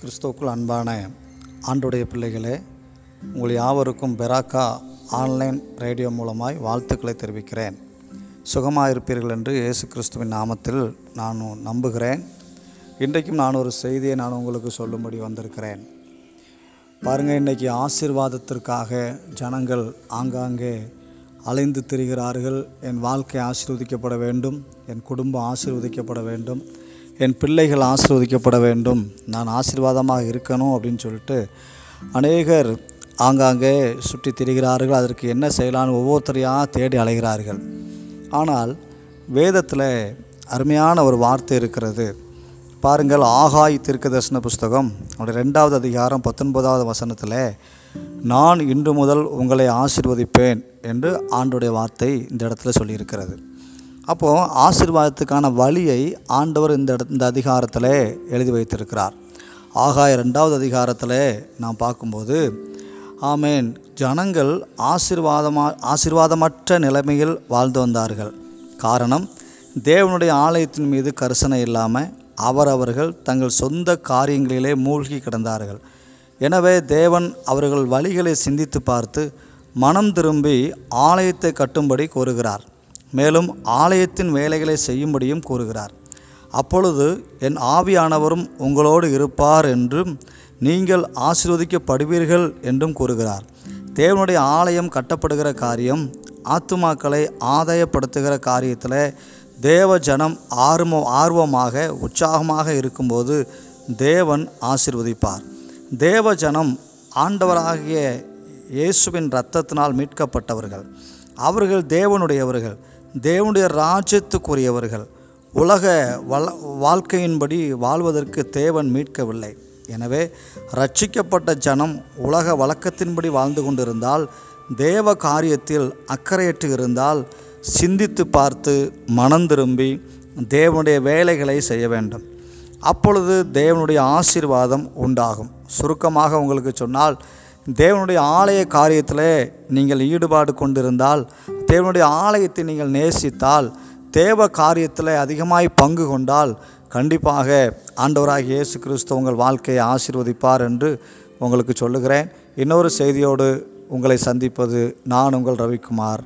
கிறிஸ்துவுக்குள் அன்பான ஆண்டுடைய பிள்ளைகளே உங்கள் யாவருக்கும் பெராக்கா ஆன்லைன் ரேடியோ மூலமாய் வாழ்த்துக்களை தெரிவிக்கிறேன். சுகமாக இருப்பீர்கள் என்று இயேசு கிறிஸ்துவின் நாமத்தில் நான் நம்புகிறேன். இன்றைக்கும் நான் ஒரு செய்தியை நான் உங்களுக்கு சொல்லும்படி வந்திருக்கிறேன். பாருங்கள் இன்றைக்கி ஆசீர்வாதத்திற்காக ஜனங்கள் ஆங்காங்கே அலைந்து திரிகிறார்கள். என் வாழ்க்கை ஆசீர்வதிக்கப்பட வேண்டும் என் குடும்பம் ஆசீர்வதிக்கப்பட வேண்டும். என் பிள்ளைகள் ஆசிர்வதிக்கப்பட வேண்டும் நான் ஆசீர்வாதமாக இருக்கணும் அப்படின்னு சொல்லிட்டு அநேகர் ஆங்காங்கே சுற்றி திரிகிறார்கள். அதற்கு என்ன செய்யலான்னு ஒவ்வொருத்தரையாக தேடி அலைகிறார்கள். ஆனால் வேதத்தில் அருமையான ஒரு வார்த்தை இருக்கிறது. பாருங்கள் ஆகாய் தீர்க்கதர்சன புஸ்தகம் அவருடைய ரெண்டாவது அதிகாரம் பத்தொன்பதாவது வசனத்தில் நான் இன்று முதல் உங்களை ஆசிர்வதிப்பேன் என்று ஆண்டுடைய வார்த்தை இந்த இடத்துல சொல்லியிருக்கிறது. அப்போது ஆசிர்வாதத்துக்கான வழியை ஆண்டவர் இந்த இட இந்த அதிகாரத்தில் எழுதி வைத்திருக்கிறார். ஆகாய ரெண்டாவது அதிகாரத்தில் நாம் பார்க்கும்போது ஆமேன் ஜனங்கள் ஆசீர்வாதமா ஆசிர்வாதமற்ற நிலைமையில் வாழ்ந்து வந்தார்கள். காரணம் தேவனுடைய ஆலயத்தின் மீது கரிசனை இல்லாமல் அவரவர்கள் தங்கள் சொந்த காரியங்களிலே மூழ்கி கிடந்தார்கள். எனவே தேவன் அவர்கள் வழிகளை சிந்தித்து பார்த்து மனம் திரும்பி ஆலயத்தை கட்டும்படி கூறுகிறார் மேலும் ஆலயத்தின் வேலைகளை செய்யும்படியும் கூறுகிறார். அப்பொழுது என் ஆவியானவரும் உங்களோடு இருப்பார் என்றும் நீங்கள் ஆசீர்வதிக்கப்படுவீர்கள் என்றும் கூறுகிறார். தேவனுடைய ஆலயம் கட்டப்படுகிற காரியம் ஆத்துமாக்களை ஆதாயப்படுத்துகிற காரியத்தில் தேவ ஜனம் ஆர்வ ஆர்வமாக உற்சாகமாக இருக்கும்போது தேவன் ஆசிர்வதிப்பார். தேவ ஜனம் ஆண்டவராகிய இயேசுவின் இரத்தத்தினால் மீட்கப்பட்டவர்கள். அவர்கள் தேவனுடையவர்கள். தேவனுடைய ராஜ்யத்துக்குரியவர்கள். உலக வள வாழ்க்கையின்படி வாழ்வதற்கு தேவன் மீட்கவில்லை. எனவே ரட்சிக்கப்பட்ட ஜனம் உலக வழக்கத்தின்படி வாழ்ந்து கொண்டிருந்தால் தேவ காரியத்தில் அக்கறையற்று இருந்தால் சிந்தித்து பார்த்து மனம் திரும்பி தேவனுடைய வேலைகளை செய்ய வேண்டும். அப்பொழுது தேவனுடைய ஆசீர்வாதம் உண்டாகும். சுருக்கமாக உங்களுக்கு சொன்னால் தேவனுடைய ஆலய காரியத்தில் நீங்கள் ஈடுபாடு கொண்டிருந்தால் தேவனுடைய ஆலயத்தை நீங்கள் நேசித்தால் தேவ காரியத்தில் அதிகமாய் பங்கு கொண்டால் கண்டிப்பாக ஆண்டவராக இயேசு கிறிஸ்து உங்கள் வாழ்க்கையை ஆசீர்வதிப்பார் என்று உங்களுக்கு சொல்லுகிறேன். இன்னொரு செய்தியோடு உங்களை சந்திப்பது நான் உங்கள் ரவிக்குமார்.